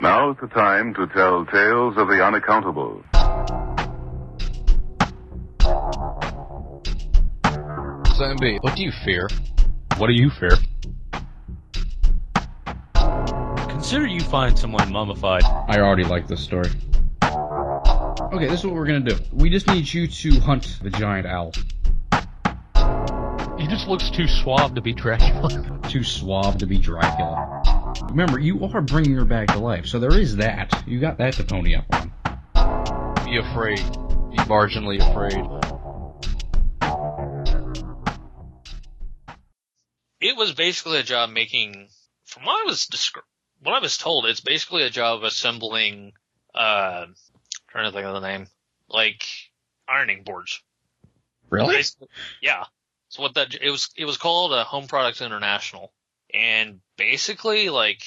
Now's the time to tell tales of the unaccountable. Zombie, what do you fear? What do you fear? Consider you find someone mummified. I already like this story. Okay, this is what we're gonna do. We just need you to hunt the giant owl. He just looks too suave to be Dracula. Too suave to be Dracula. Remember, you are bringing her back to life, so there is that. You got that to pony up on. Be afraid. Be marginally afraid. It was basically a job making, from what I was descri- what I was told, it's basically a job of assembling, uh, trying to think of the name, like ironing boards. Really? Basically- Yeah. So what that it was it was called a Home Products International, and basically like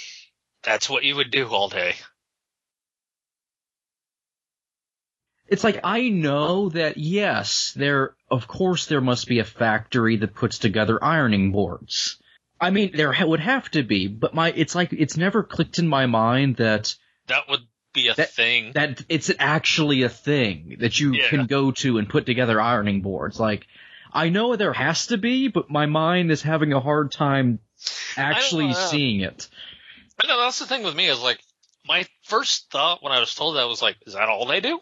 that's what you would do all day. It's like I know that yes, there of course there must be a factory that puts together ironing boards. I mean, there ha- would have to be, but my it's like it's never clicked in my mind that That would be a That- thing. that it's actually a thing that you Yeah. can go to and put together ironing boards. Like I know there has to be, but my mind is having a hard time actually seeing it. I know that's the thing with me is like my first thought when I was told that was like, is that all they do?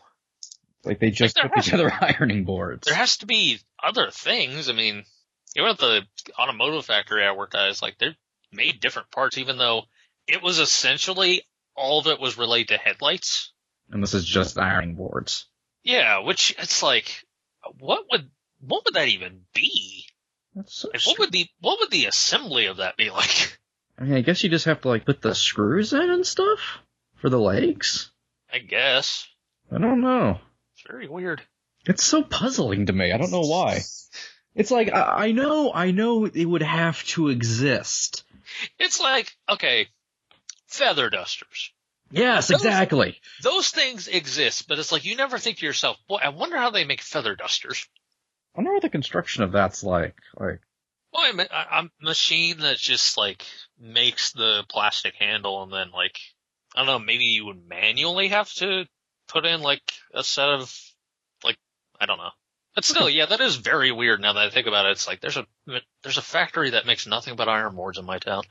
Like they just there put to together ironing boards. There has to be other things. I mean, even at the automotive factory I worked at, it's like they made different parts, even though it was essentially all of it was related to headlights. and this is just ironing boards. Yeah, which it's like, what would what would that even be? That's so Like, what would the what would the assembly of that be like? I mean, I guess you just have to like put the screws in and stuff for the legs. I guess I don't know. it's very weird. It's so puzzling to me. I don't know why. It's like I, I know, I know it would have to exist. It's like okay, feather dusters. Yes, Those- exactly. Those things exist, but it's like you never think to yourself, boy, I wonder how they make feather dusters. I wonder what the construction of that's like. Like, Well, I mean, a, a machine that just like makes the plastic handle and then like, I don't know, maybe you would manually have to put in like a set of like, I don't know. But still, yeah, that is very weird now that I think about it. It's like there's a, there's a factory that makes nothing but iron boards in my town.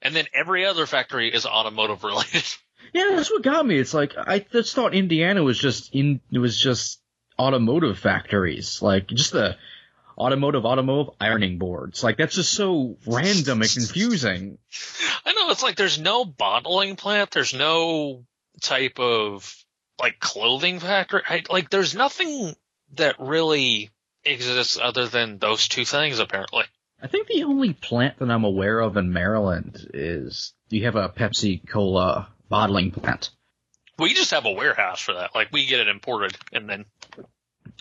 And then every other factory is automotive related. yeah, that's what got me. It's like I just thought Indiana was just in. It was just automotive factories, like just the automotive automotive ironing boards. Like that's just so random and confusing. I know it's like there's no bottling plant, there's no type of like clothing factory. I, like there's nothing that really exists other than those two things apparently. I think the only plant that I'm aware of in Maryland is you have a Pepsi Cola bottling plant. We just have a warehouse for that. Like we get it imported and then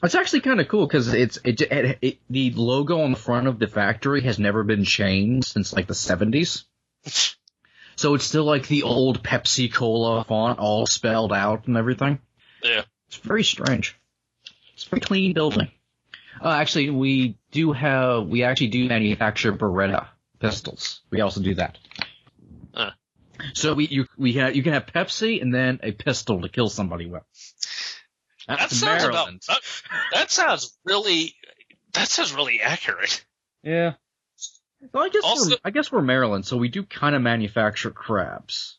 It's actually kind of cool because it's it, it, it the logo on the front of the factory has never been changed since like the 70s. So it's still like the old Pepsi Cola font all spelled out and everything. yeah. It's very strange. It's a very clean building. Uh, actually, we do have, we actually do manufacture Beretta pistols. We also do that. Huh. So we, you, we have, you can have Pepsi and then a pistol to kill somebody with. That That's sounds about that, that sounds really that sounds really accurate. Yeah. Well, I guess Also- we're, I guess we're Maryland, so we do kind of manufacture crabs.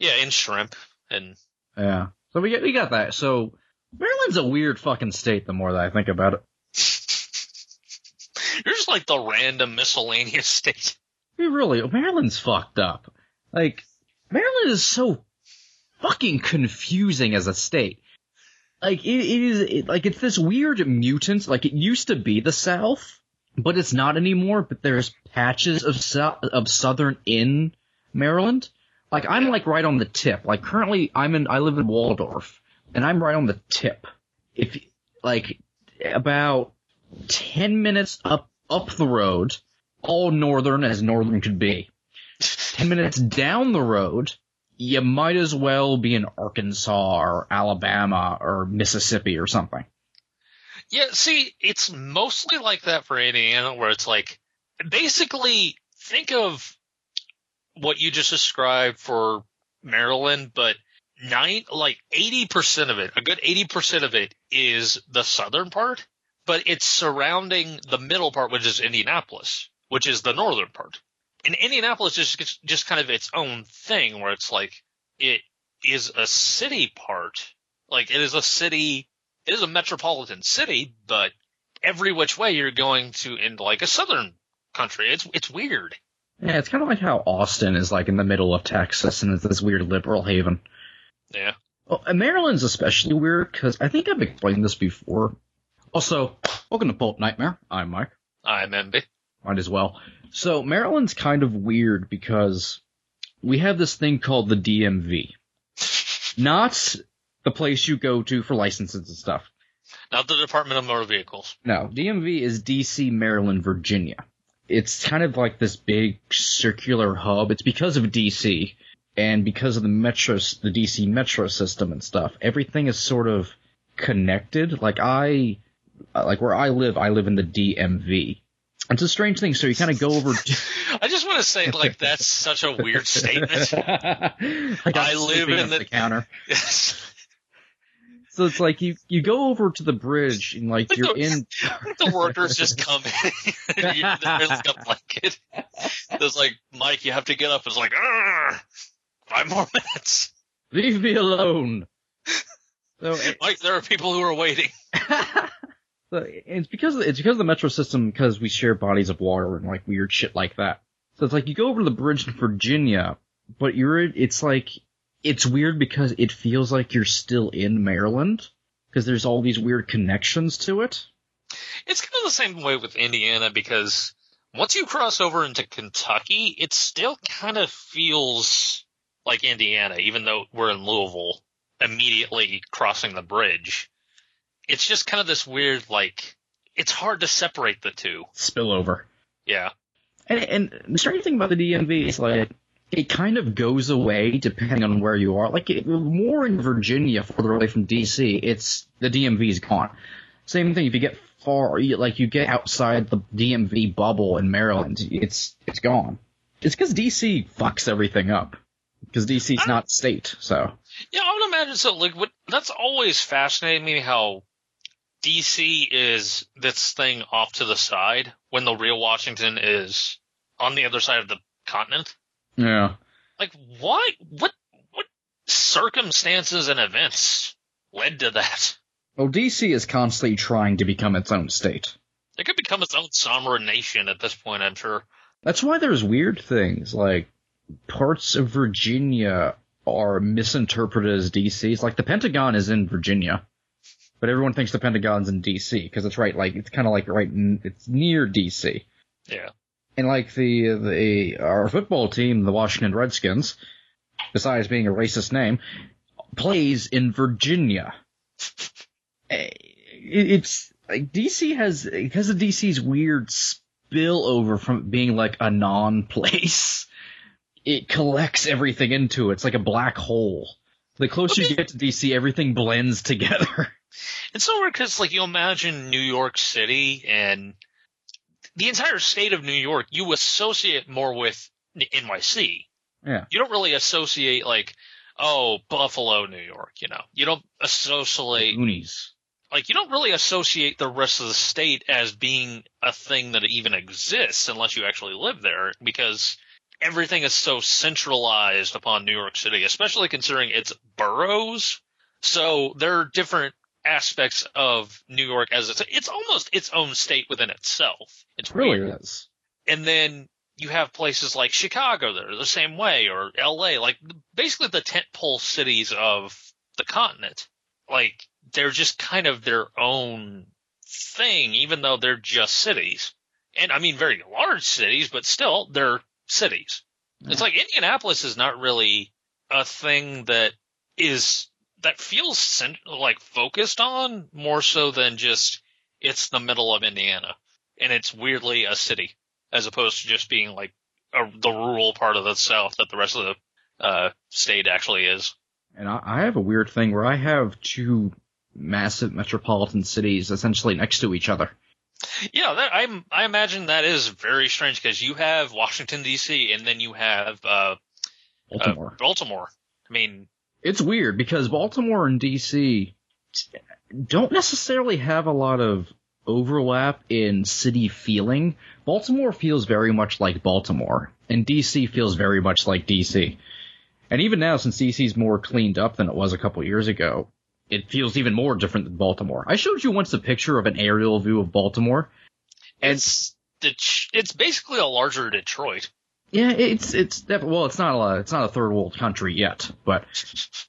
Yeah, and shrimp and Yeah. So we get, we got that. So Maryland's a weird fucking state the more that I think about it. you're just like the random miscellaneous state. It really, Maryland's fucked up. Like, Maryland is so fucking confusing as a state. Like, it, it is, it, like, it's this weird mutant, like, it used to be the South, but it's not anymore, but there's patches of sou- of Southern in Maryland. Like, I'm like right on the tip. Like, currently, I'm in, I live in Waldorf, and I'm right on the tip. If, like, about 10 minutes up, up the road, all northern as northern could be. Ten minutes down the road, you might as well be in Arkansas or Alabama or Mississippi or something. Yeah, see, it's mostly like that for Indiana, where it's like basically think of what you just described for Maryland, but nine, like 80% of it, a good 80% of it is the southern part, but it's surrounding the middle part, which is Indianapolis, which is the northern part. And Indianapolis is just, just kind of its own thing where it's like, it is a city part. Like it is a city, it is a metropolitan city, but every which way you're going to into like a southern country. It's, it's weird. Yeah, it's kind of like how Austin is like in the middle of Texas and it's this weird liberal haven. Yeah. Well, and Maryland's especially weird because I think I've explained this before. Also, welcome to Pulp Nightmare. I'm Mike. I'm MB. Might as well. So Maryland's kind of weird because we have this thing called the DMV. Not the place you go to for licenses and stuff. Not the Department of Motor Vehicles. No, DMV is DC, Maryland, Virginia. It's kind of like this big circular hub. It's because of DC and because of the metro, the DC metro system and stuff. Everything is sort of connected. Like I, like where I live, I live in the DMV. It's a strange thing. So you kind of go over. I just want to say, like, that's such a weird statement. like I live in the- the counter. Yes. So it's like you you go over to the bridge and like you're the- in. the workers just come in. and you're there's like a blanket. There's like, Mike, you have to get up. It's like, five more minutes. Leave me alone. So Mike, there are people who are waiting. It's because it's because of the metro system because we share bodies of water and like weird shit like that. So it's like you go over the bridge in Virginia, but you're it's like it's weird because it feels like you're still in Maryland because there's all these weird connections to it. It's kind of the same way with Indiana because once you cross over into Kentucky, it still kind of feels like Indiana, even though we're in Louisville, immediately crossing the bridge. It's just kind of this weird, like, it's hard to separate the two. Spillover. Yeah. And, and the strange thing about the DMV is like it kind of goes away depending on where you are. Like it, more in Virginia, further away from DC, it's the DMV is gone. Same thing if you get far, you- like you get outside the DMV bubble in Maryland, it's it's gone. It's because DC fucks everything up. Because DC's not state, so Yeah, I would imagine so. Like, what, that's always fascinated me how DC is this thing off to the side when the real Washington is on the other side of the continent. yeah. Like, why? What? What circumstances and events led to that? Well, DC is constantly trying to become its own state. It could become its own sovereign nation at this point. I'm sure. That's why there's weird things like parts of Virginia are misinterpreted as DC's. Like the Pentagon is in Virginia, but everyone thinks the Pentagon's in DC because it's right. Like it's kind of like right. It's near DC, Yeah. and like the the our football team, the Washington Redskins, besides being a racist name, plays in Virginia. Eh, It's like DC has because of DC's weird spillover from being like a non-place. It collects everything into it. It's like a black hole. The closer you get to DC, everything blends together. It's so weird because, like, you imagine New York City and the entire state of New York, you associate more with NYC. Yeah. You don't really associate, like, oh, Buffalo, New York, you know. You don't associate, Goonies. like, you don't really associate the rest of the state as being a thing that even exists unless you actually live there because everything is so centralized upon New York City, especially considering its boroughs. So there are different aspects of New York as it's it's almost its own state within itself. It's It really weird. is. And then you have places like Chicago that are the same way, or L.A. Like basically the tentpole cities of the continent. Like they're just kind of their own thing, even though they're just cities. And I mean very large cities, but still they're cities. It's like Indianapolis is not really a thing that is that feels cent- like focused on more so than just it's the middle of Indiana and it's weirdly a city as opposed to just being like a, the rural part of the South that the rest of the uh, state actually is. And I, I have a weird thing where I have two massive metropolitan cities essentially next to each other. Yeah, that, I I imagine that is very strange because you have Washington D.C. and then you have uh, uh, Baltimore. Baltimore. I mean, it's weird because Baltimore and DC don't necessarily have a lot of overlap in city feeling. Baltimore feels very much like Baltimore, and DC feels very much like DC. And even now, since DC's more cleaned up than it was a couple years ago, it feels even more different than Baltimore. I showed you once a picture of an aerial view of Baltimore. It's it's basically a larger Detroit. Yeah, it's it's def- well, it's not a it's not a third world country yet, but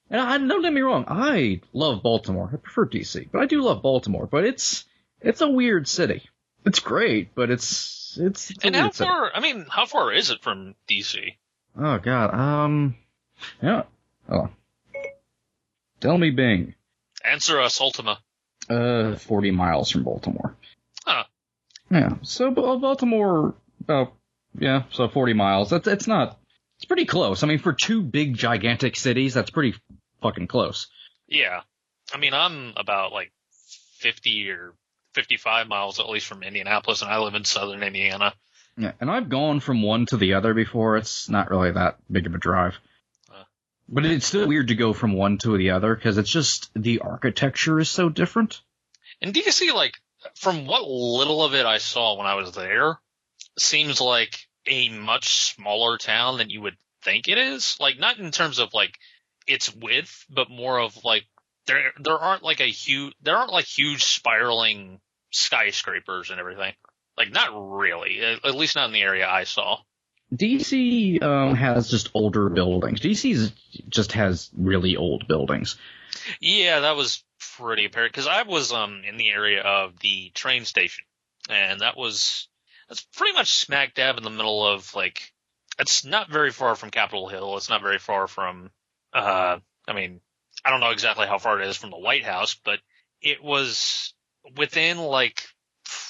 and I don't get me wrong, I love Baltimore. I prefer DC, but I do love Baltimore. But it's it's a weird city. It's great, but it's it's, it's And how weird city. far? I mean, how far is it from DC? Oh God, um, yeah, hold on. Tell me, Bing. Answer us, Ultima. Uh, 40 miles from Baltimore. Huh. Yeah. So Ba- Baltimore, oh, yeah, so 40 miles. That's, it's not, it's pretty close. I mean, for two big gigantic cities, that's pretty fucking close. Yeah. I mean, I'm about like 50 or 55 miles at least from Indianapolis, and I live in southern Indiana. Yeah. And I've gone from one to the other before. It's not really that big of a drive. Uh. But it's still weird to go from one to the other because it's just the architecture is so different. And DC, like, from what little of it I saw when I was there, seems like a much smaller town than you would think it is. Like, not in terms of like its width, but more of like there there aren't like a huge there aren't like huge spiraling skyscrapers and everything. Like, not really. At least not in the area I saw. DC um, has just older buildings. DC just has really old buildings. Yeah, that was pretty apparent because I was um in the area of the train station, and that was that's pretty much smack dab in the middle of like it's not very far from Capitol Hill. It's not very far from uh I mean I don't know exactly how far it is from the White House, but it was within like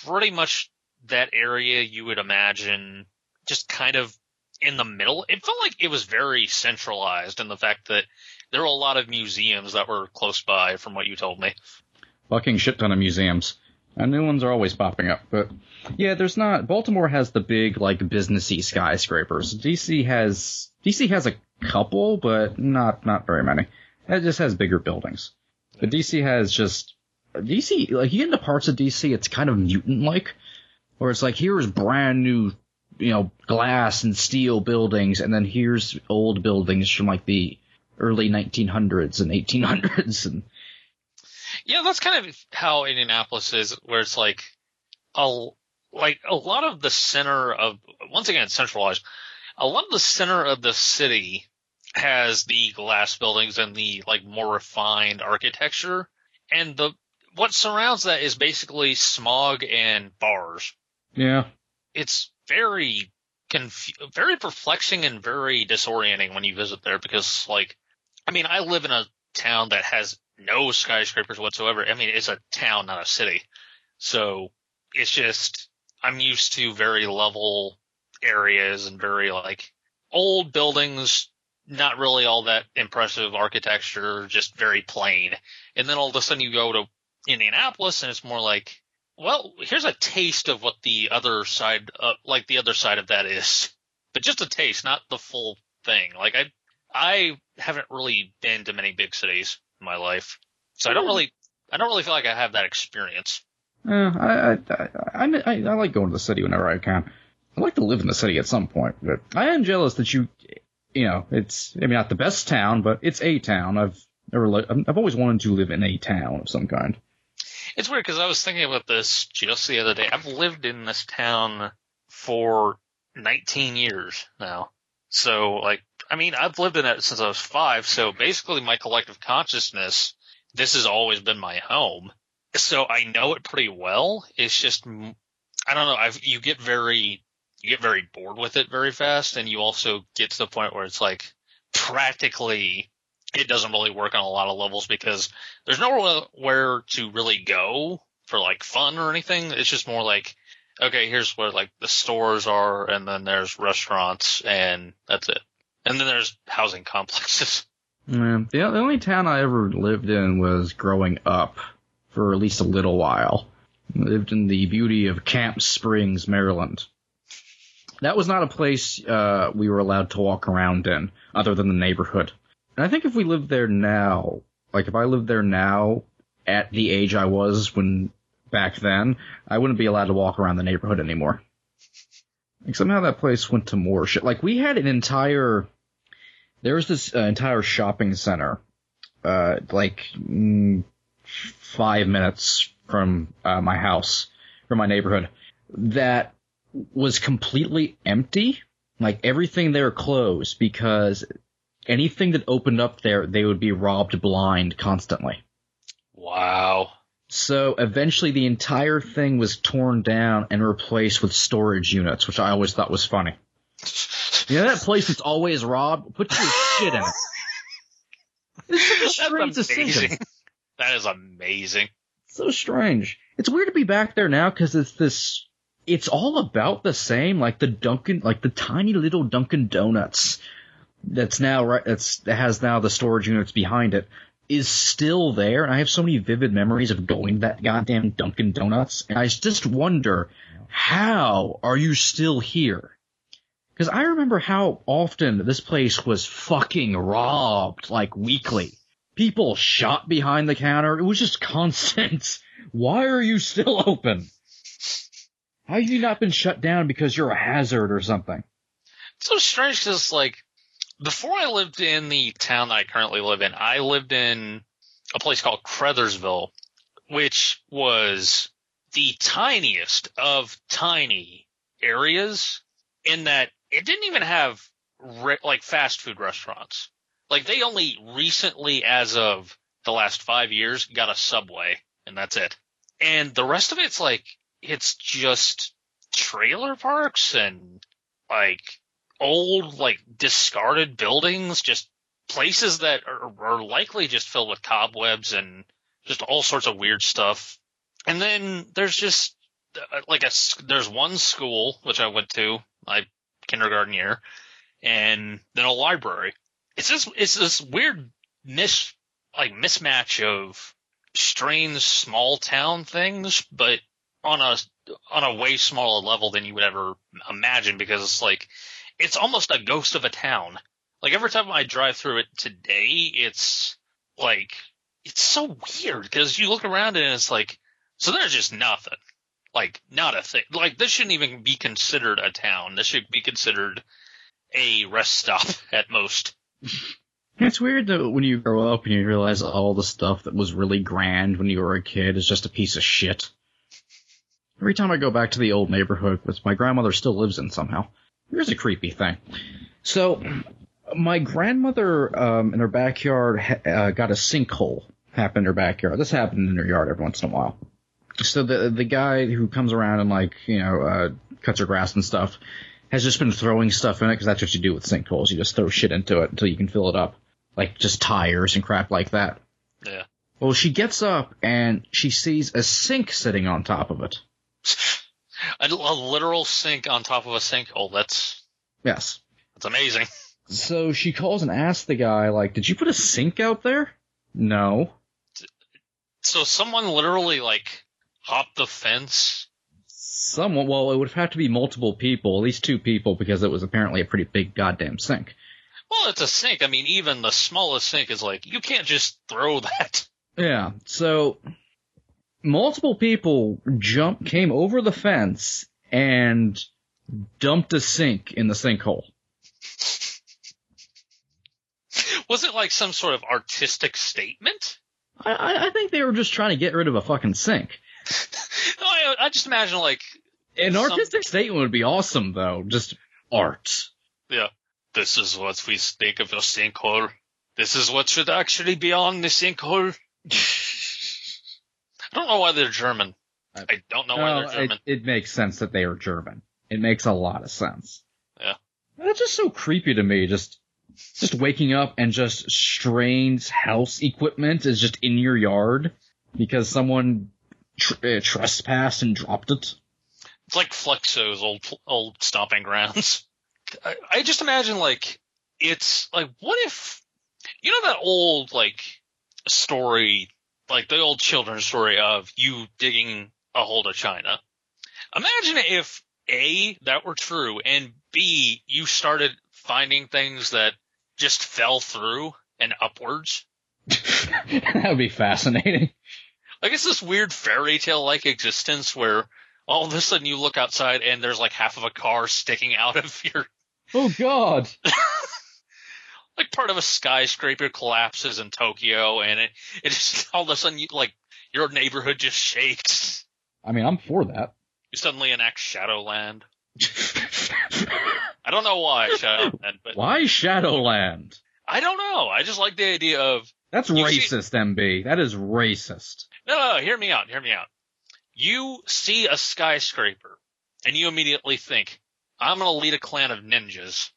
pretty much that area you would imagine just kind of in the middle. It felt like it was very centralized in the fact that there were a lot of museums that were close by from what you told me. Fucking shit ton of museums. And new ones are always popping up. But yeah, there's not. Baltimore has the big like businessy skyscrapers. DC has DC has a couple, but not not very many. It just has bigger buildings. But DC has just DC like you get into parts of DC, it's kind of mutant like, where it's like here's brand new, you know, glass and steel buildings, and then here's old buildings from like the early 1900s and 1800s, and Yeah, that's kind of how Indianapolis is, where it's like a like a lot of the center of once again centralized. A lot of the center of the city has the glass buildings and the like more refined architecture, and the what surrounds that is basically smog and bars. yeah. It's very confu- very perplexing and very disorienting when you visit there because like I mean I live in a town that has no skyscrapers whatsoever. I mean it's a town not a city. So it's just I'm used to very level areas and very like old buildings not really all that impressive architecture, just very plain. And then all of a sudden you go to Indianapolis and it's more like well, here's a taste of what the other side, uh, like the other side of that is, but just a taste, not the full thing. Like I, I haven't really been to many big cities in my life, so I don't hmm. really, I don't really feel like I have that experience. Yeah, I, I, I, I, I like going to the city whenever I can. I'd like to live in the city at some point, but I am jealous that you, you know, it's, I mean, not the best town, but it's a town. I've never, li- I've always wanted to live in a town of some kind. It's weird because I was thinking about this just the other day. I've lived in this town for 19 years now. So like, I mean, I've lived in it since I was five. So basically my collective consciousness, this has always been my home. So I know it pretty well. It's just, I don't know. I've, you get very, you get very bored with it very fast. And you also get to the point where it's like practically it doesn't really work on a lot of levels because there's nowhere where to really go for like fun or anything. It's just more like, okay, here's where like the stores are and then there's restaurants and that's it. And then there's housing complexes. The, the only town I ever lived in was growing up for at least a little while. I lived in the beauty of Camp Springs, Maryland. That was not a place uh, we were allowed to walk around in, other than the neighborhood. And I think if we lived there now, like if I lived there now at the age I was when back then, I wouldn't be allowed to walk around the neighborhood anymore. Like somehow that place went to more shit. Like we had an entire, there was this uh, entire shopping center, uh, like mm, five minutes from uh, my house, from my neighborhood, that was completely empty. Like everything there closed because anything that opened up there, they would be robbed blind constantly. Wow. So eventually the entire thing was torn down and replaced with storage units, which I always thought was funny. You know that place that's always robbed? Put your shit in it. It's such a That's decision. amazing. That is amazing. So strange. It's weird to be back there now because it's this. It's all about the same, like the Dunkin', like the tiny little Dunkin' Donuts. That's now right. That's that has now the storage units behind it is still there, and I have so many vivid memories of going to that goddamn Dunkin' Donuts, and I just wonder how are you still here? Because I remember how often this place was fucking robbed, like weekly. People shot behind the counter. It was just constant. Why are you still open? How have you not been shut down because you're a hazard or something? It's so strange because, like, before I lived in the town that I currently live in, I lived in a place called Crothersville, which was the tiniest of tiny areas in that it didn't even have re- like fast food restaurants. Like they only recently, as of the last five years, got a Subway, and that's it. And the rest of it's like it's just trailer parks and like old, like discarded buildings, just places that are, are likely just filled with cobwebs and just all sorts of weird stuff. And then there's just uh, like a there's one school which I went to my kindergarten year, and then a library. It's this it's this weird mis like mismatch of strange small town things, but on a on a way smaller level than you would ever imagine because it's like it's almost a ghost of a town. Like every time I drive through it today, it's like it's so weird because you look around and it's like so there's just nothing. Like not a thing. Like this shouldn't even be considered a town. This should be considered a rest stop at most. It's weird though when you grow up and you realize all the stuff that was really grand when you were a kid is just a piece of shit. Every time I go back to the old neighborhood, which my grandmother still lives in somehow, here's a creepy thing. So, my grandmother um, in her backyard ha- uh, got a sinkhole happen in her backyard. This happened in her yard every once in a while. So the the guy who comes around and like you know uh, cuts her grass and stuff has just been throwing stuff in it because that's what you do with sinkholes. You just throw shit into it until you can fill it up, like just tires and crap like that. Yeah. Well, she gets up and she sees a sink sitting on top of it. A, a literal sink on top of a sinkhole. That's Yes. that's amazing. So she calls and asks the guy, like, did you put a sink out there? No. So someone literally like hopped the fence. Someone, well, it would have had to be multiple people, at least two people, because it was apparently a pretty big goddamn sink. Well, it's a sink. I mean, even the smallest sink is like you can't just throw that. Yeah, so multiple people jump came over the fence and dumped a sink in the sinkhole. Was it like some sort of artistic statement? I, I think they were just trying to get rid of a fucking sink. Oh, no, I, I just imagine like An Some- artistic statement would be awesome, though. Just art. Yeah. This is what we think of a sinkhole. This is what should actually be on the sinkhole. I don't know why they're German. Uh, I don't know why they're it, German. it makes sense that they are German. It makes a lot of sense. Yeah. That's just so creepy to me. Just, just waking up and just strange house equipment is just in your yard because someone tr- uh, trespassed and dropped it. It's like Flexo's old old stomping grounds. I, I just imagine like it's like what if you know that old like story, like the old children's story of you digging a hole to China. Imagine if a that were true and b you started finding things that just fell through and upwards. that would be fascinating. Like it's this weird fairy tale like existence where all of a sudden you look outside and there's like half of a car sticking out of your Oh God. like part of a skyscraper collapses in Tokyo and it it just all of a sudden you like your neighborhood just shakes. I mean, I'm for that. You suddenly enact Shadowland. I don't know why Shadowland, but Why Shadowland? I don't know. I just like the idea of That's You see- racist, MB. That is racist. no, no, no, hear me out, hear me out. You see a skyscraper and you immediately think, I'm gonna lead a clan of ninjas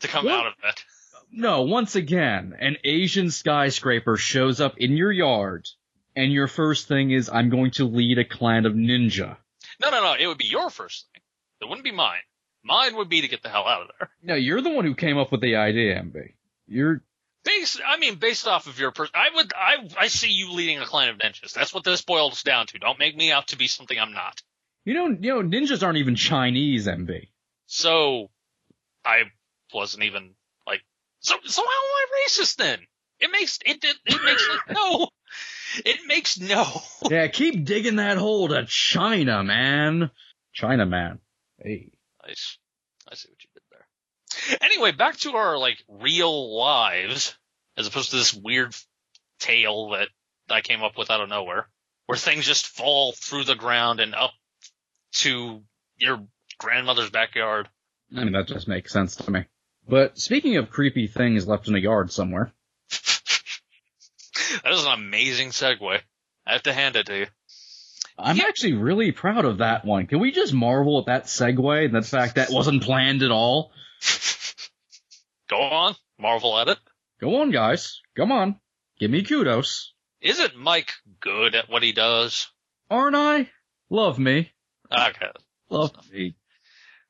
to come What? out of it. No, once again, an Asian skyscraper shows up in your yard, and your first thing is, I'm going to lead a clan of ninja. No, no, no, it would be your first thing. It wouldn't be mine. Mine would be to get the hell out of there. No, you're the one who came up with the idea, MB. You're, Based, I mean, based off of your per- I would, I, I see you leading a clan of ninjas. That's what this boils down to. Don't make me out to be something I'm not. you know, you know, ninjas aren't even Chinese, MB. So, I wasn't even like, so, so how am I racist then? It makes, it, it, it makes no, it makes no. Yeah, keep digging that hole to China, man. China man. Hey. Nice. I see what you did there. Anyway, back to our like real lives, as opposed to this weird tale that I came up with out of nowhere, where things just fall through the ground and up to your grandmother's backyard. I mean, that just makes sense to me. But speaking of creepy things left in a yard somewhere, that is an amazing segue. I have to hand it to you. I'm Yeah. actually really proud of that one. Can we just marvel at that segue and the fact that wasn't planned at all? Go on, marvel at it. Go on, guys. Come on. Give me kudos. Isn't Mike good at what he does? Aren't I? Love me. Okay. Love me.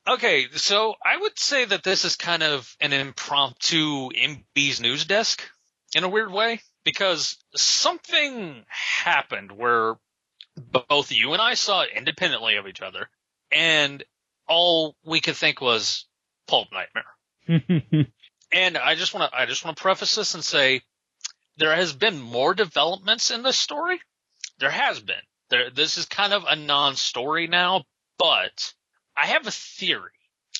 Okay, so I would say that this is kind of an impromptu MB's news desk in a weird way because something happened where both you and I saw it independently of each other and all we could think was Pulp Nightmare. And I just want to I just want to preface this and say there has been more developments in this story. There has been. There this is kind of a non-story now, but I have a theory.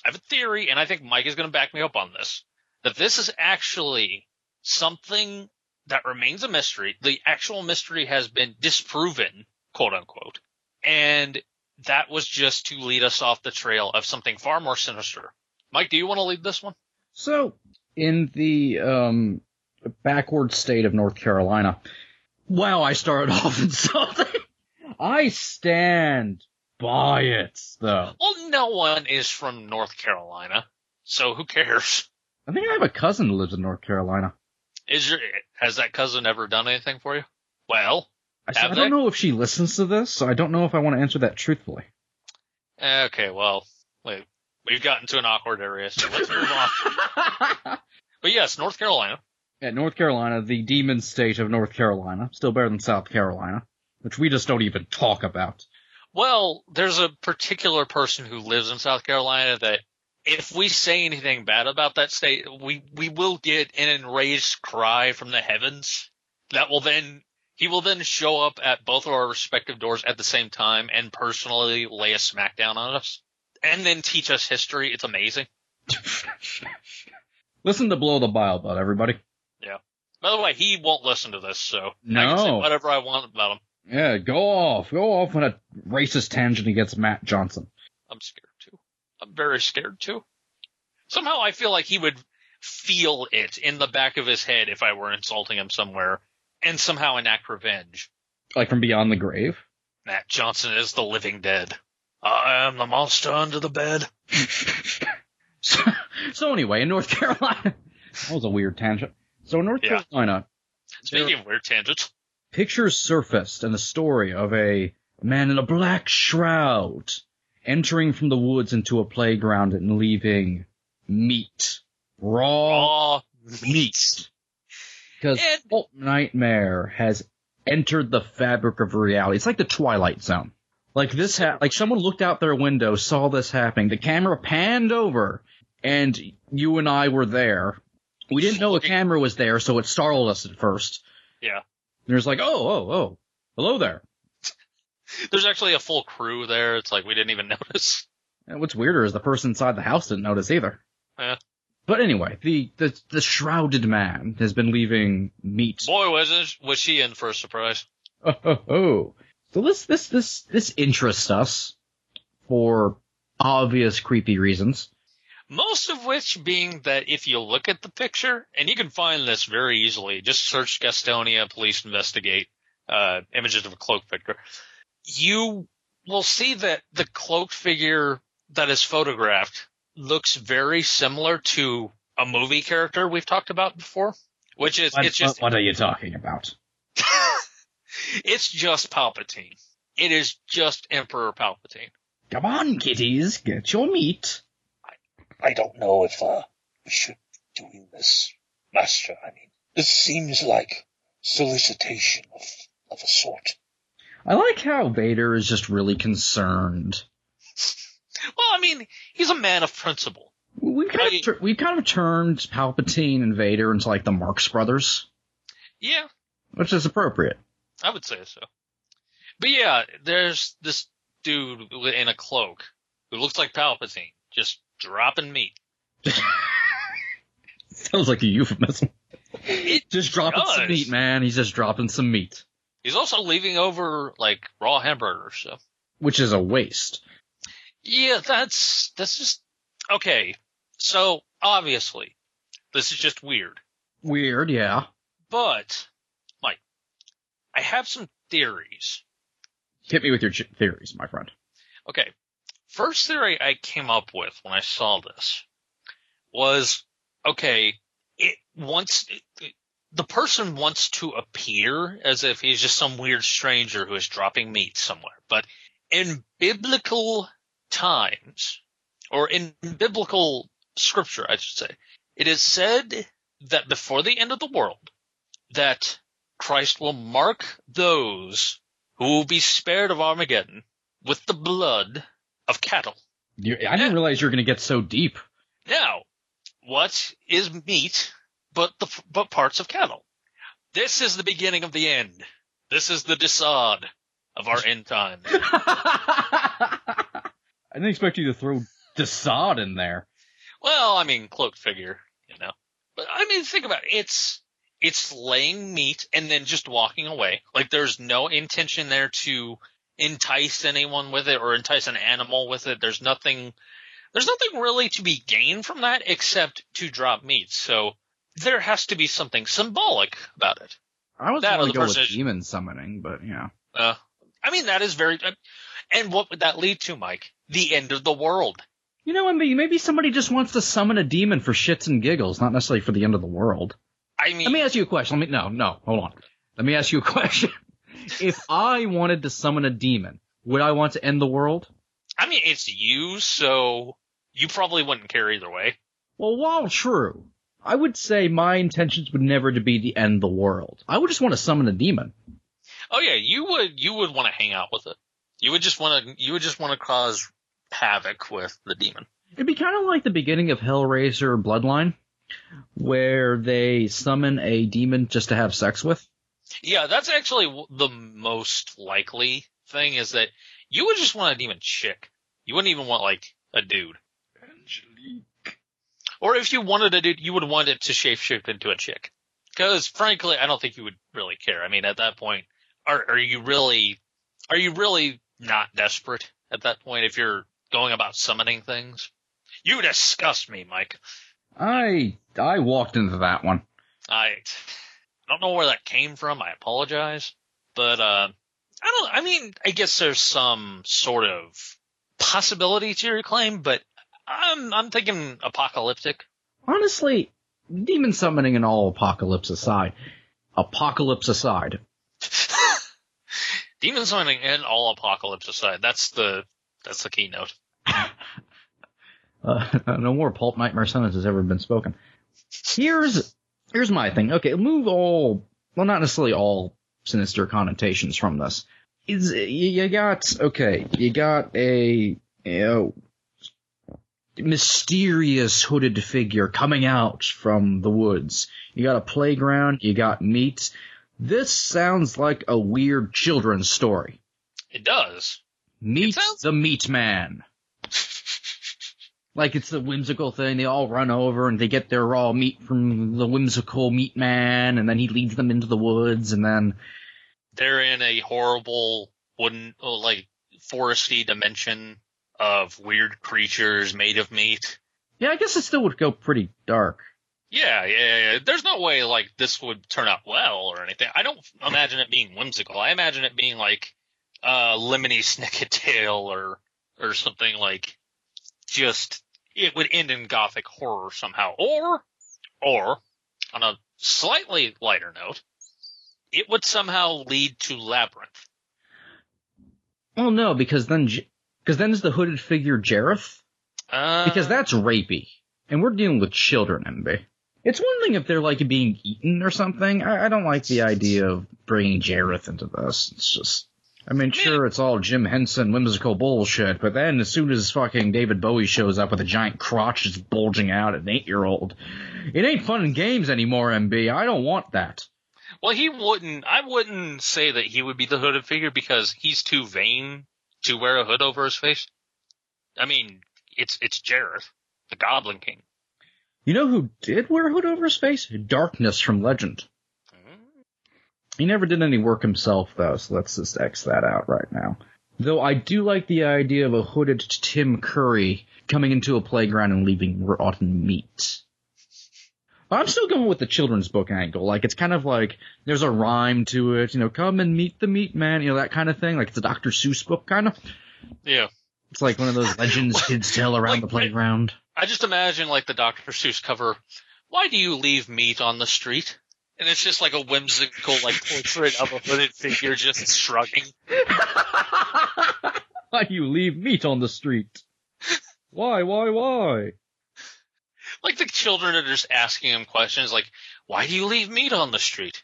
I have a theory and I think Mike is going to back me up on this. That this is actually something that remains a mystery. The actual mystery has been disproven, quote unquote. And that was just to lead us off the trail of something far more sinister. Mike, do you want to lead this one? so, in the, um, backward state of North Carolina, wow, I started off insulting. I stand by it, though. Well, no one is from North Carolina, so who cares? I think I have a cousin who lives in North Carolina. Is your has that cousin ever done anything for you? Well, I, said, Have I don't know if she listens to this, so I don't know if I want to answer that truthfully. okay, well, wait, we've gotten to an awkward area, so let's move on. But yes, North Carolina. Yeah, North Carolina, the demon state of North Carolina, still better than South Carolina, which we just don't even talk about. Well, there's a particular person who lives in South Carolina that if we say anything bad about that state, we, we will get an enraged cry from the heavens that will then, he will then show up at both of our respective doors at the same time and personally lay a smackdown on us and then teach us history. It's amazing. Listen to Blow the Bile Bud, everybody. Yeah. By the way, he won't listen to this, so I can say No. whatever I want about him. Yeah, go off. Go off on a racist tangent against Matt Johnson. I'm scared too. I'm very scared too. Somehow I feel like he would feel it in the back of his head if I were insulting him somewhere and somehow enact revenge. Like from beyond the grave. Matt Johnson is the living dead. I am the monster under the bed. so, so anyway, in North Carolina, that was a weird tangent. So in North Yeah. Carolina, Speaking of weird tangents, pictures surfaced and the story of a man in a black shroud entering from the woods into a playground and leaving meat. Raw raw meat. Because Pulp Nightmare has entered the fabric of reality. It's like the Twilight Zone. Like this, ha- like someone looked out their window, saw this happening. The camera panned over, and you and I were there, We didn't know a camera was there, so it startled us at first. Yeah. And it was like, oh, oh, oh, hello there. There's actually a full crew there. It's like we didn't even notice. And what's weirder is the person inside the house didn't notice either. Yeah. But anyway, the, the, the shrouded man has been leaving meat. Boy, was it, was she in for a surprise. Oh, oh, oh. So this, this, this, this interests us for obvious creepy reasons. Most of which being that if you look at the picture, and you can find this very easily, just search Gastonia police investigate uh, images of a cloak figure. You will see that the cloaked figure that is photographed looks very similar to a movie character we've talked about before, which is What, it's just what, what are you talking about? it's just Palpatine. It is just Emperor Palpatine. Come on, kitties, get your meat. I don't know if uh, we should be doing this, Master. I mean, this seems like solicitation of, of a sort. I like how Vader is just really concerned. Well, I mean, he's a man of principle. We've kind, Right. of we've kind of turned Palpatine and Vader into like the Marx brothers, Yeah, which is appropriate. I would say so. But yeah, there's this dude in a cloak who looks like Palpatine, just dropping meat. Sounds like a euphemism. It Just dropping some meat, man. He's just dropping some meat, He's also leaving over like raw hamburgers. So which is a waste. yeah, that's that's just okay. So obviously, this is just weird. Weird, yeah. But I have some theories. Hit me with your ch- theories, my friend. Okay. First theory I came up with when I saw this was, okay, it wants, it, the person wants to appear as if he's just some weird stranger who is dropping meat somewhere. But in biblical times, or in biblical scripture, I should say, it is said that before the end of the world, that Christ will mark those who will be spared of Armageddon with the blood of cattle. You, I didn't realize you were going to get so deep. Now, what is meat but the but parts of cattle? This is the beginning of the end. This is the Desaad of our end time. I didn't expect you to throw Desaad in there. Well, I mean, cloaked figure, you know. But I mean, think about it. It's it's laying meat and then just walking away. Like there's no intention there to entice anyone with it or entice an animal with it. There's nothing. There's nothing really to be gained from that except to drop meat. So there has to be something symbolic about it. I was That going to go with demon summoning, but yeah. Uh, I mean, that is very. And what would that lead to, Mike? The end of the world. You know, maybe somebody just wants to summon a demon for shits and giggles, not necessarily for the end of the world. I mean, Let me ask you a question. Let me no, no, hold on. Let me ask you a question. if I wanted to summon a demon, would I want to end the world? I mean, it's you, so you probably wouldn't care either way. Well, while true, I would say my intentions would never to be to end the world. I would just want to summon a demon. Oh yeah, you would you would want to hang out with it. You would just want to you would just want to cause havoc with the demon. It'd be kind of like the beginning of Hellraiser Bloodline, where they summon a demon just to have sex with. Yeah, that's actually the most likely thing is that you would just want a demon chick. You wouldn't even want like a dude. Angelique. Or if you wanted a dude, you would want it to shapeshift into a chick. Because frankly, I don't think you would really care. I mean, at that point, are are you really are you really not desperate at that point if you're going about summoning things? You disgust me, Mike. I I walked into that one. I I don't know where that came from. I apologize, but uh, I don't. I mean, I guess there's some sort of possibility to your claim, but I'm I'm thinking apocalyptic. Honestly, demon summoning and all apocalypse aside, apocalypse aside, Demon summoning and all apocalypse aside, that's the that's the keynote. uh, no more pulp nightmare sentence has ever been spoken. Here's here's my thing. Okay, move all well, not necessarily all sinister connotations from this. Is you, got okay, you got a you know, mysterious hooded figure coming out from the woods. You got a playground, you got meat. This sounds like a weird children's story. It does. Meet sounds- the Meat Man. Like it's the whimsical thing. They all run over and they get their raw meat from the whimsical meat man, and then he leads them into the woods, and then They're in a horrible wooden, oh, like foresty dimension of weird creatures made of meat. yeah, I guess it still would go pretty dark. Yeah, yeah, yeah. There's no way like this would turn out well or anything. I don't imagine it being whimsical. I imagine it being like uh Lemony Snicket Tale or or something like just it would end in gothic horror somehow. Or or on a slightly lighter note, it would somehow lead to Labyrinth. Well, no, because then because then is the hooded figure Jareth? Uh, Because that's rapey, and we're dealing with children, MB. It's one thing if they're like being eaten or something. I, I don't like the idea of bringing Jareth into this. It's just, I mean, sure, it's all Jim Henson whimsical bullshit, but then as soon as fucking David Bowie shows up with a giant crotch just bulging out at an eight-year-old, it ain't fun and games anymore, MB. I don't want that. Well, he wouldn't. I wouldn't say that he would be the hooded figure because he's too vain to wear a hood over his face. I mean, it's it's Jareth, the Goblin King. You know who did wear a hood over his face? Darkness from Legend. He never did any work himself, though, so let's just X that out right now. Though I do like the idea of a hooded Tim Curry coming into a playground and leaving rotten meat. I'm still going with the children's book angle. Like, it's kind of like, there's a rhyme to it, you know, come and meet the meat man, you know, that kind of thing. Like, it's a Dr. Seuss book, kind of. Yeah, It's like one of those legends kids tell around Like, the playground. I just imagine like the Dr. Seuss cover. Why do you leave meat on the street? And it's just like a whimsical like portrait of a hooded figure just shrugging. Why you leave meat on the street? Why, why, why? Like the children are just asking him questions like, "Why do you leave meat on the street?"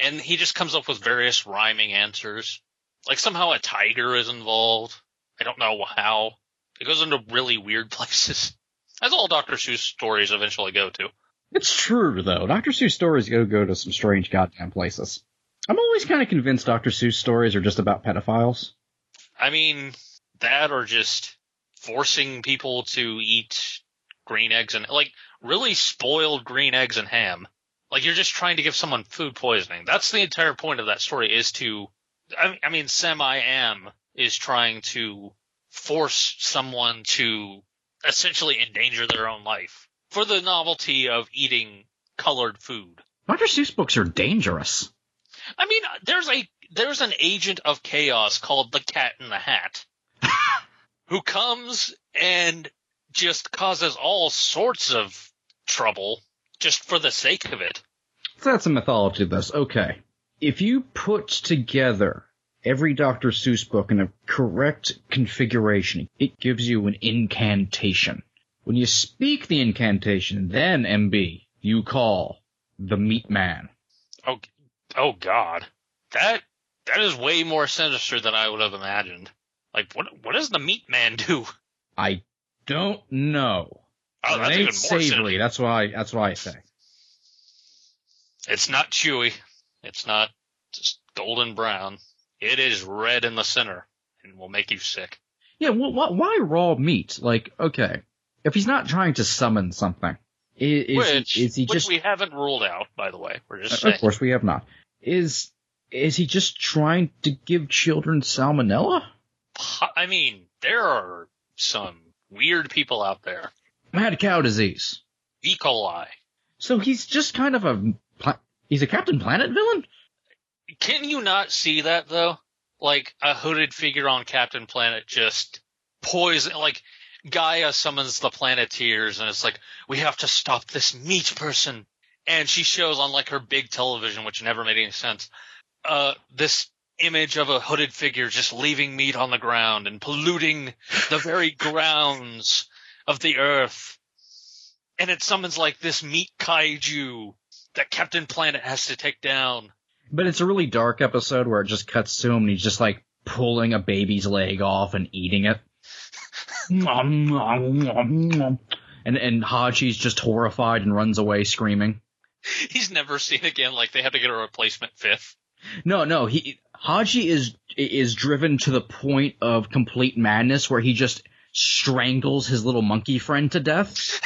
And he just comes up with various rhyming answers. Like somehow a tiger is involved. I don't know how. It goes into really weird places. As all Dr. Seuss stories eventually go to. It's true, though. Dr. Seuss stories go go to some strange goddamn places. I'm always kind of convinced Dr. Seuss stories are just about pedophiles. I mean, that or just forcing people to eat green eggs and like really spoiled green eggs and ham. Like you're just trying to give someone food poisoning. That's the entire point of that story is to, I I mean Sam I am is trying to force someone to essentially endanger their own life for the novelty of eating colored food. Dr. Seuss books are dangerous. I mean, there's a there's an agent of chaos called the Cat in the Hat, who comes and just causes all sorts of trouble just for the sake of it. So that's a mythology of this. Okay. If you put together every Dr. Seuss book in a correct configuration, it gives you an incantation. When you speak the incantation, then MB, you call the Meat Man. Oh, oh God, that that is way more sinister than I would have imagined. Like, what what does the Meat Man do? I don't know. Oh, it that's ain't even more savory. That's why. That's why I say. It's not chewy. It's not just golden brown. It is red in the center and will make you sick. Yeah. Wh- why raw meat? Like, okay, if he's not trying to summon something, is, which he, is he which just? we haven't ruled out, by the way. We're just Uh, saying. of course, we have not. Is is he just trying to give children salmonella? I mean, there are some weird people out there. Mad cow disease. E. coli. So he's just kind of a he's a Captain Planet villain. Can you not see that though? Like a hooded figure on Captain Planet just poison, like Gaia summons the Planeteers and it's like, we have to stop this meat person. And she shows on like her big television, which never made any sense, uh, this image of a hooded figure just leaving meat on the ground and polluting the very grounds of the earth. And it summons like this meat kaiju that Captain Planet has to take down. But it's a really dark episode where it just cuts to him and he's just like pulling a baby's leg off and eating it. And and Haji's just horrified and runs away screaming. He's never seen again. Like they have to get a replacement fifth. No, no, he Haji is is driven to the point of complete madness where he just strangles his little monkey friend to death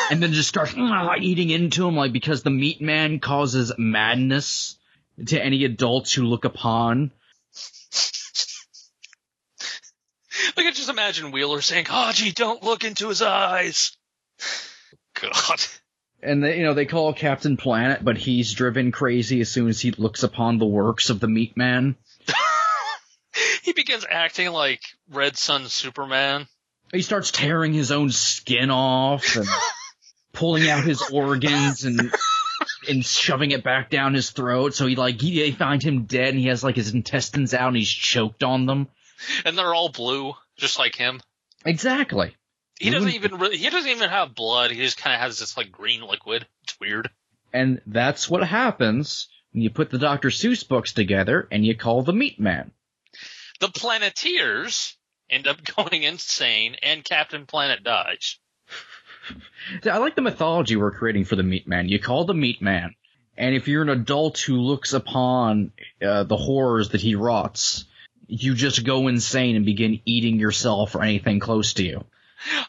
and then just starts ah, eating into him like because the meat man causes madness to any adults who look upon. I could just imagine Wheeler saying, "Haji, don't look into his eyes." God. And they, you know, they call Captain Planet, but he's driven crazy as soon as he looks upon the works of the meat man. he begins acting like Red Sun Superman. He starts tearing his own skin off and pulling out his organs and and shoving it back down his throat. So he like he, they find him dead and he has like his intestines out and he's choked on them. And they're all blue, just like him. Exactly. He doesn't even really, he doesn't even have blood. He just kind of has this like green liquid. It's weird. And that's what happens when you put the Dr. Seuss books together and you call the Meat Man. The Planeteers end up going insane, and Captain Planet dies. I like the mythology we're creating for the Meat Man. You call the Meat Man, and if you're an adult who looks upon uh, the horrors that he wroughts, you just go insane and begin eating yourself or anything close to you.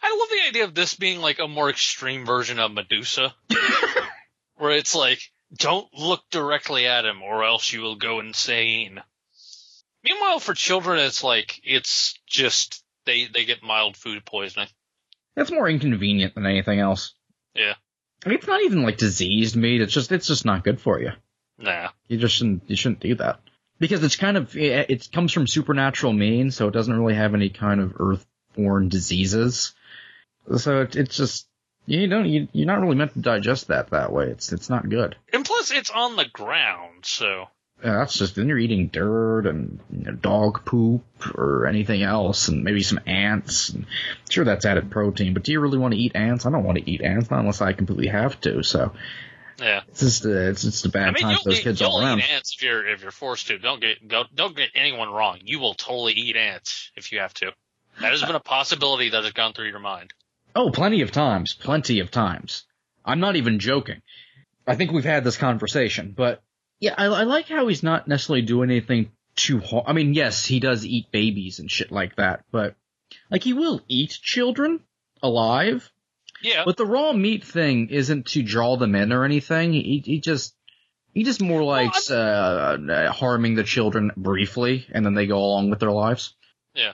I love the idea of this being like a more extreme version of Medusa, where it's like, don't look directly at him or else you will go insane. Meanwhile, for children, it's like, it's just, they, they get mild food poisoning. That's more inconvenient than anything else. Yeah. I mean, it's not even like diseased meat. It's just it's just not good for you. Nah. You just shouldn't you shouldn't do that because it's kind of it, it comes from supernatural means, so it doesn't really have any kind of earthborn diseases. So it, it's just you don't you, you're not really meant to digest that that way. It's it's not good. And plus, it's on the ground, so. Yeah, that's just then you're eating dirt and you know, dog poop or anything else, and maybe some ants. And sure, that's added protein, but do you really want to eat ants? I don't want to eat ants, not unless I completely have to. So Yeah. it's just uh, it's just a bad I mean, time for those eat, kids you'll all around. eat ants if you're if you're forced to. Don't get don't, don't get anyone wrong. You will totally eat ants if you have to. That has been a possibility that has gone through your mind. Oh, plenty of times, plenty of times. I'm not even joking. I think we've had this conversation, but yeah, I, I like how he's not necessarily doing anything too hard. I mean, yes, he does eat babies and shit like that, but like he will eat children alive. Yeah. But the raw meat thing isn't to draw them in or anything. He, he just he just more likes uh, uh, harming the children briefly, and then they go along with their lives. Yeah.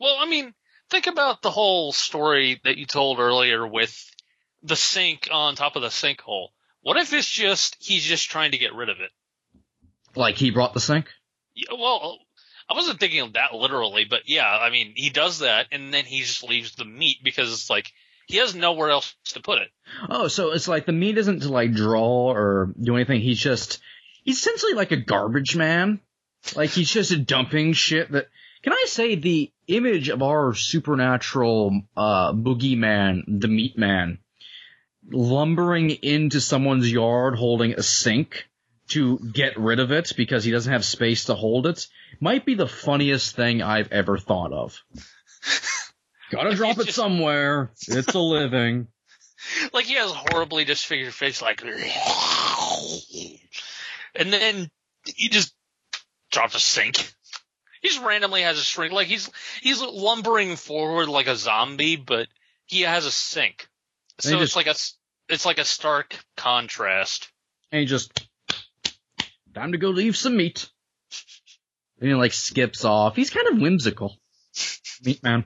Well, I mean, think about the whole story that you told earlier with the sink on top of the sinkhole. What if it's just he's just trying to get rid of it? Like he brought the sink. Yeah, well, I wasn't thinking of that literally, but yeah, I mean, he does that and then he just leaves the meat because it's like he has nowhere else to put it. Oh, so it's like the meat isn't to like draw or do anything. He's just he's essentially like a garbage man. Like he's just a dumping shit that. Can I say the image of our supernatural uh boogeyman, the meat man, lumbering into someone's yard holding a sink to get rid of it because he doesn't have space to hold it might be the funniest thing I've ever thought of. Gotta drop it just- somewhere. It's a living. Like he has a horribly disfigured face, like, and then he just drops a sink. He just randomly has a shrink, like he's he's lumbering forward like a zombie, but he has a sink. So just- it's like a it's like a stark contrast. and he just time to go leave some meat. And he like skips off. He's kind of whimsical. Meat man.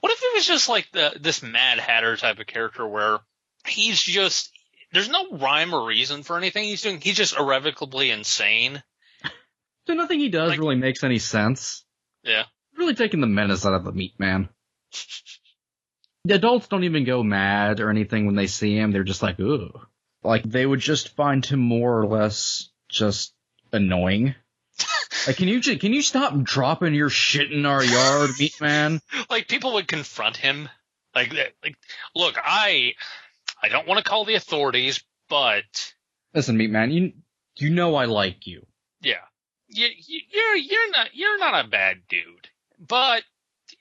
What if it was just like the this Mad Hatter type of character where he's just there's no rhyme or reason for anything he's doing. He's just irrevocably insane. So nothing he does Like- really makes any sense. Yeah. Really taking the menace out of the meat man. The adults don't even go mad or anything when they see him. They're just like, ooh. Like they would just find him more or less just annoying. Like, can you can you stop dropping your shit in our yard, meat man? like people would confront him like like look i i don't want to call the authorities but Listen, meat man, you you know I like you. yeah you, you you're you're not you're not a bad dude but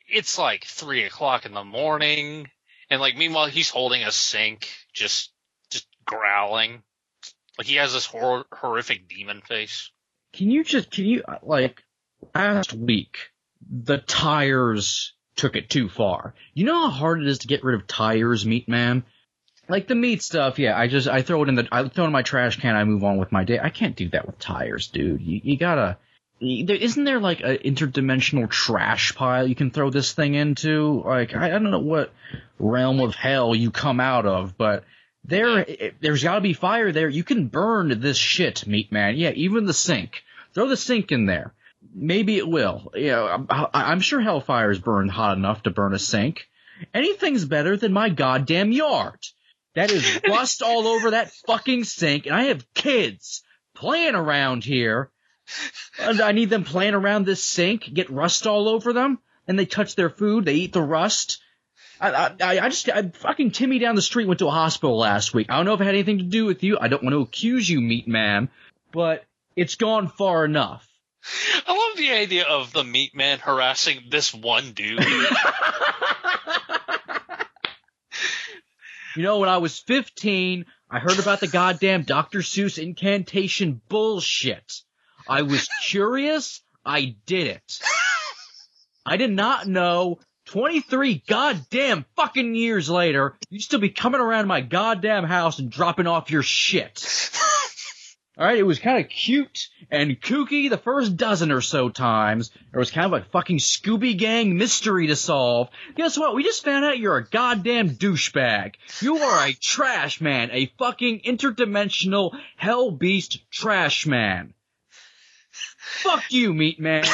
it's like three o'clock in the morning, and like meanwhile he's holding a sink, just just growling, like he has this hor- horrific demon face. Can you just can you uh, like last week the tires took it too far. You know how hard it is to get rid of tires, meat man? Like the meat stuff, yeah, I just I throw it in the I throw it in my trash can, I move on with my day. I can't do that with tires, dude. You, you gotta there, isn't there like an interdimensional trash pile you can throw this thing into? Like I, I don't know what realm of hell you come out of, but there there's got to be fire there. You can burn this shit, meat man. Yeah, even the sink. Throw the sink in there. Maybe it will. Yeah, I'm, I'm sure hellfire's burned hot enough to burn a sink. Anything's better than my goddamn yard. That is rust all over that fucking sink, and I have kids playing around here and I need them playing around this sink, get rust all over them, and they touch their food, they eat the rust. I, I, I just, I, fucking Timmy down the street went to a hospital last week. I don't know if it had anything to do with you. I don't want to accuse you, meat man, but it's gone far enough. I love the idea of the meat man harassing this one dude. you know, when I was 15, I heard about the goddamn Dr. Seuss incantation bullshit. I was curious. I did it. I did not know 23 goddamn fucking years later, you'd still be coming around my goddamn house and dropping off your shit. Alright, it was kind of cute and kooky the first dozen or so times. There was kind of a fucking Scooby Gang mystery to solve. Guess what? We just found out you're a goddamn douchebag. You are a trash man, a fucking interdimensional hell beast trash man. Fuck you, meat man.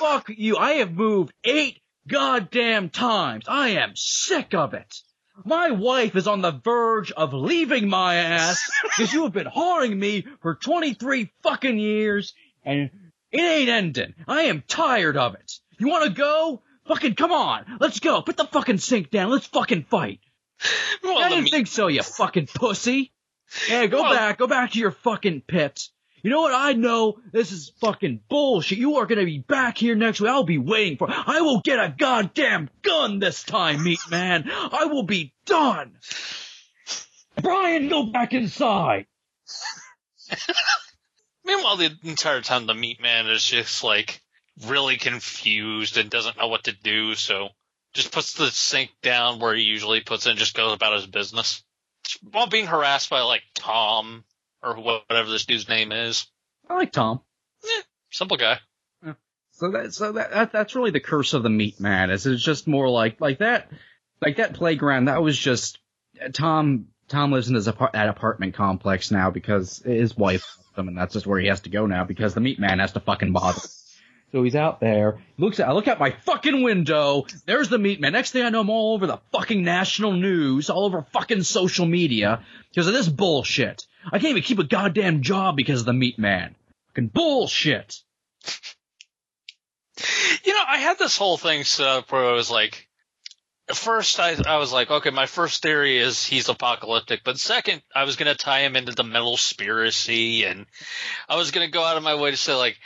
Fuck you. I have moved eight goddamn times. I am sick of it. My wife is on the verge of leaving my ass because you have been whoring me for 23 fucking years and it ain't ending. I am tired of it. You wanna go? Fucking come on. Let's go. Put the fucking sink down. Let's fucking fight. Well, I didn't meat- think so, you fucking pussy. Yeah, go Well- back. Go back to your fucking pit. You know what? I know this is fucking bullshit. You are gonna be back here next week. I'll be waiting for. I will get a goddamn gun this time, meat man. I will be done. Brian, go back inside. Meanwhile, the entire time the meat man is just like really confused and doesn't know what to do, so just puts the sink down where he usually puts it and just goes about his business. While being harassed by like Tom or whatever this dude's name is. I like Tom. Eh, simple guy. So that so that, that that's really the curse of the meat man. Is it's just more like like that like that playground. That was just Tom. Tom lives in his apart, that apartment complex now because his wife left him, and that's just where he has to go now because the meat man has to fucking bother. So he's out there. Looks at I look out my fucking window. There's the meat man. Next thing I know, I'm all over the fucking national news, all over fucking social media because of this bullshit. I can't even keep a goddamn job because of the meat man. Fucking bullshit. You know, I had this whole thing set up where I was like, at first I, I was like, okay, my first theory is he's apocalyptic, but second, I was gonna tie him into the metal spiracy, and I was gonna go out of my way to say like,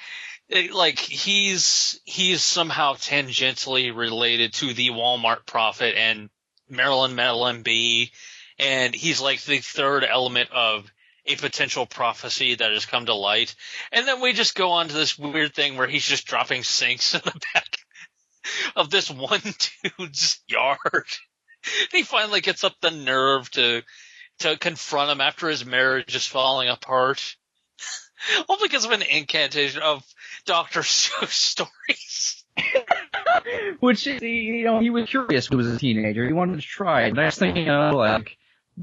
it- like he's he's somehow tangentially related to the Walmart prophet and Marilyn Metal MB, and he's like the third element of a potential prophecy that has come to light. And then we just go on to this weird thing where he's just dropping sinks in the back of this one dude's yard. he finally gets up the nerve to to confront him after his marriage is falling apart. All because of an incantation of Dr. Seuss stories. Which you know, he was curious when he was a teenager. He wanted to try. Next thing you know, like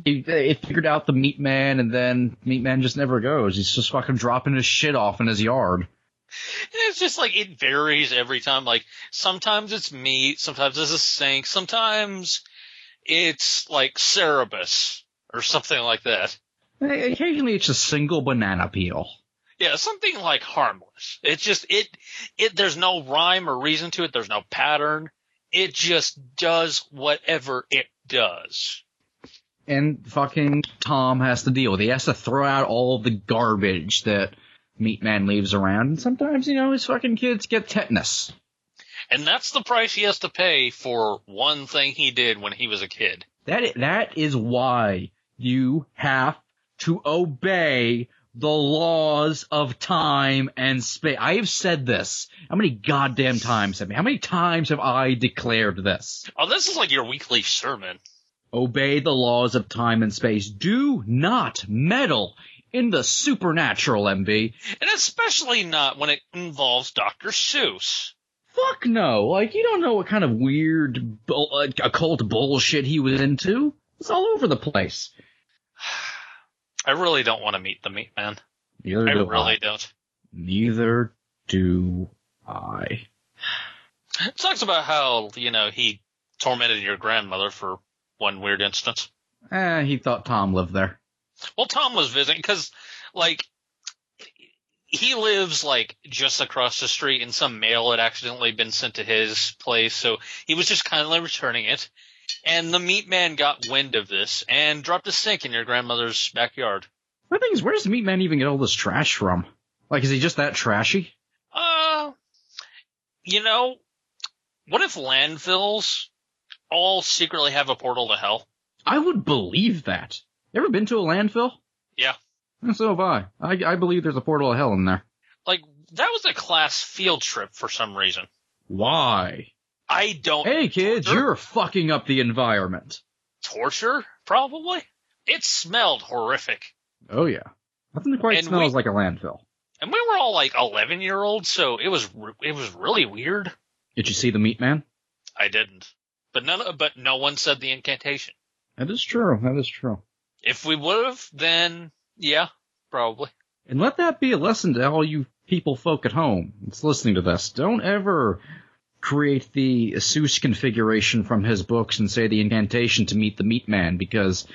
he figured out the Meat Man, and then Meat Man just never goes. He's just fucking dropping his shit off in his yard. And it's just like it varies every time. Like sometimes it's meat, sometimes it's a sink, sometimes it's like Cerberus or something like that. Eh, occasionally, it's a single banana peel. Yeah, something like harmless. It's just it it there's no rhyme or reason to it, there's no pattern. It just does whatever it does. And fucking Tom has to deal with. it. He has to throw out all the garbage that Meat Man leaves around. And sometimes, you know, his fucking kids get tetanus. And that's the price he has to pay for one thing he did when he was a kid. That that is why you have to obey the laws of time and space. I have said this. How many goddamn times have I? how many times have I declared this? Oh, this is like your weekly sermon. Obey the laws of time and space. Do not meddle in the supernatural, MB. And especially not when it involves Dr. Seuss. Fuck no. Like, you don't know what kind of weird bull- uh, occult bullshit he was into. It's all over the place. I really don't want to meet the meat man. Neither I do really I. don't. Neither do I. It talks about how, you know, he tormented your grandmother for one weird instance. Eh, he thought Tom lived there. Well, Tom was visiting because, like, he lives like just across the street, and some mail had accidentally been sent to his place, so he was just kindly returning it. And the meat man got wind of this and dropped a sink in your grandmother's backyard. My thing is, where does the meat man even get all this trash from? Like, is he just that trashy? Uh, you know, what if landfills all secretly have a portal to hell? I would believe that. You ever been to a landfill? Yeah. And so have I. I. I believe there's a portal to hell in there. Like, that was a class field trip for some reason. Why? I don't. Hey kids, Torture? you're fucking up the environment. torture, probably. It smelled horrific. Oh yeah. Nothing quite And smells we- like a landfill. And we were all like 11 year olds, so it was it was really weird. Did you see the meat man? I didn't, but none but no one said the incantation. That is true. That is true. If we would have, then yeah, probably. And let that be a lesson to all you people folk at home that's listening to this. Don't ever create the Seuss configuration from his books and say the incantation to meet the meat man because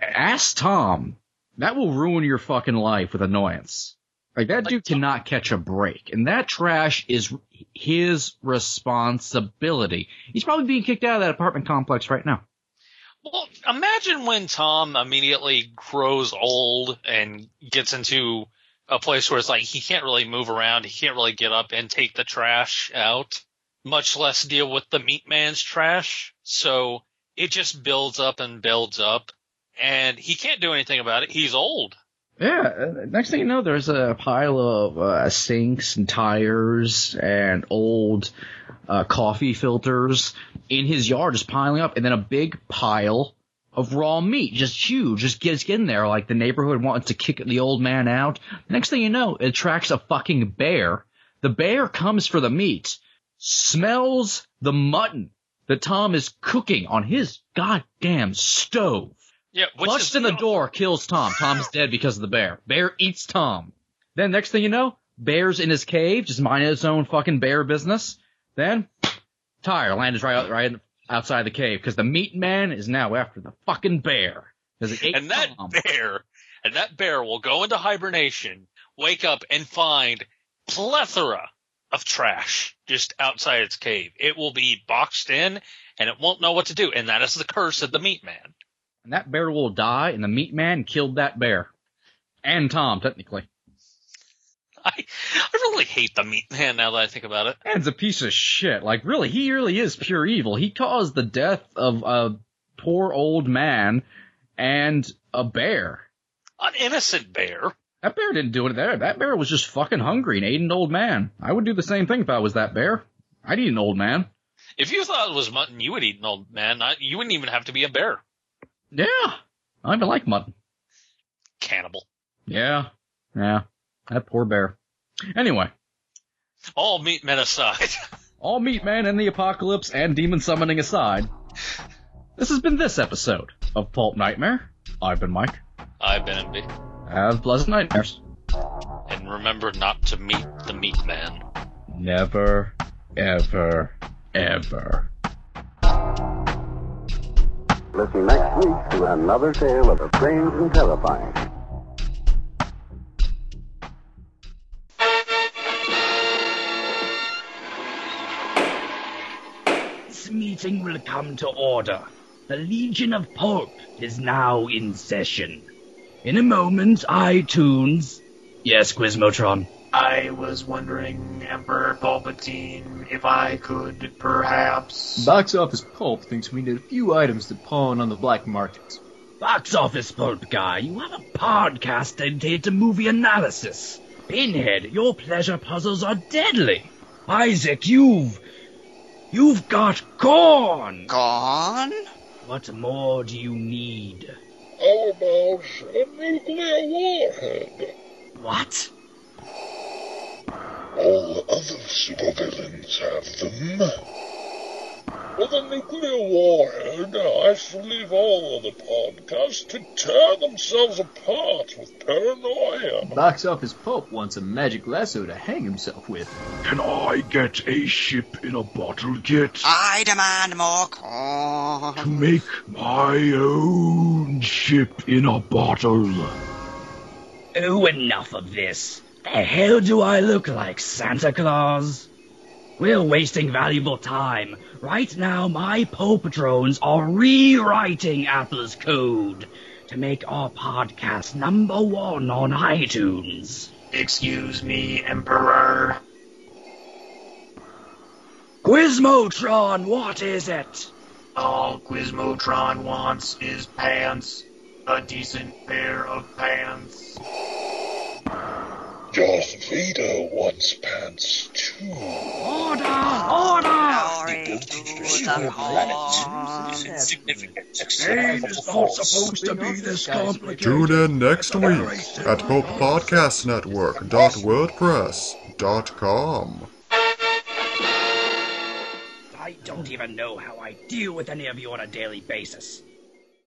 ask Tom. That will ruin your fucking life with annoyance. Like that Like dude cannot catch a break. And that trash is his responsibility. He's probably being kicked out of that apartment complex right now. Well, imagine when Tom immediately grows old and gets into a place where it's like he can't really move around, he can't really get up and take the trash out, much less deal with the meat man's trash. So it just builds up and builds up, and he can't do anything about it. He's old. Yeah, next thing you know, there's a pile of uh, sinks and tires and old uh, coffee filters in his yard just piling up, and then a big pile of raw meat, just huge, just gets in there like the neighborhood wants to kick the old man out. Next thing you know, it attracts a fucking bear. The bear comes for the meat, smells the mutton that Tom is cooking on his goddamn stove. Yeah, in the door, kills Tom. Tom's dead because of the bear. Bear eats Tom. Then next thing you know, Bear's in his cave, just minding his own fucking bear business. Then, tire landed right out, right outside the cave because the meat man is now after the fucking bear. 'Cause it ate and that Tom. bear, and that bear will go into hibernation, wake up and find plethora of trash just outside its cave. It will be boxed in and it won't know what to do. And that is the curse of the meat man. And that bear will die, and the meat man killed that bear. And Tom, technically. I, I really hate the meat man now that I think about it. Man's a piece of shit. Like, really, he really is pure evil. He caused the death of a poor old man and a bear. An innocent bear. That bear didn't do it there. That bear was just fucking hungry and ate an old man. I would do the same thing if I was that bear. I'd eat an old man. If you thought it was mutton, you would eat an old man. I, you wouldn't even have to be a bear. Yeah. I even like mutton. Cannibal. Yeah. Yeah. That poor bear. Anyway, All meat men aside. all meat man and the apocalypse and demon summoning aside, this has been this episode of Pulp Nightmare. I've been Mike. I've been MB. Have pleasant nightmares. And remember not to meet the meat man. Never, ever, ever. Listen next week to another tale of the strange and terrifying. This meeting will come to order. The Legion of Pulp is now in session. In a moment, iTunes. Yes, Quizmotron. I was wondering, Emperor Palpatine, if I could perhaps. Box Office Pulp thinks we need a few items to pawn on the black market. Box office pulp guy, you have a podcast dedicated to movie analysis. Pinhead, your pleasure puzzles are deadly. Isaac, you've. You've got corn! Gone? What more do you need? How about a nuclear warhead? What? All other supervillains have them. With a nuclear warhead, I shall leave all other podcasts to tear themselves apart with paranoia. Box Office Pulp wants a magic lasso to hang himself with. Can I get a ship in a bottle kit I demand more corn. to make my own ship in a bottle? Oh, enough of this. The hell do I look like, Santa Claus? We're wasting valuable time. Right now, my Pope drones are rewriting Apple's code to make our podcast number one on iTunes. Excuse me, Emperor. Quizmotron, what is it? All Quizmotron wants is pants. A decent pair of pants. Darth Vader wants pants too. Order! Order! Glory to Destroy the planets. corn. Insignificant Game except for the is not Force. supposed to be this complicated. Tune in next week at PulpPodcastNetwork.wordpress.com. I don't even know how I deal with any of you on a daily basis.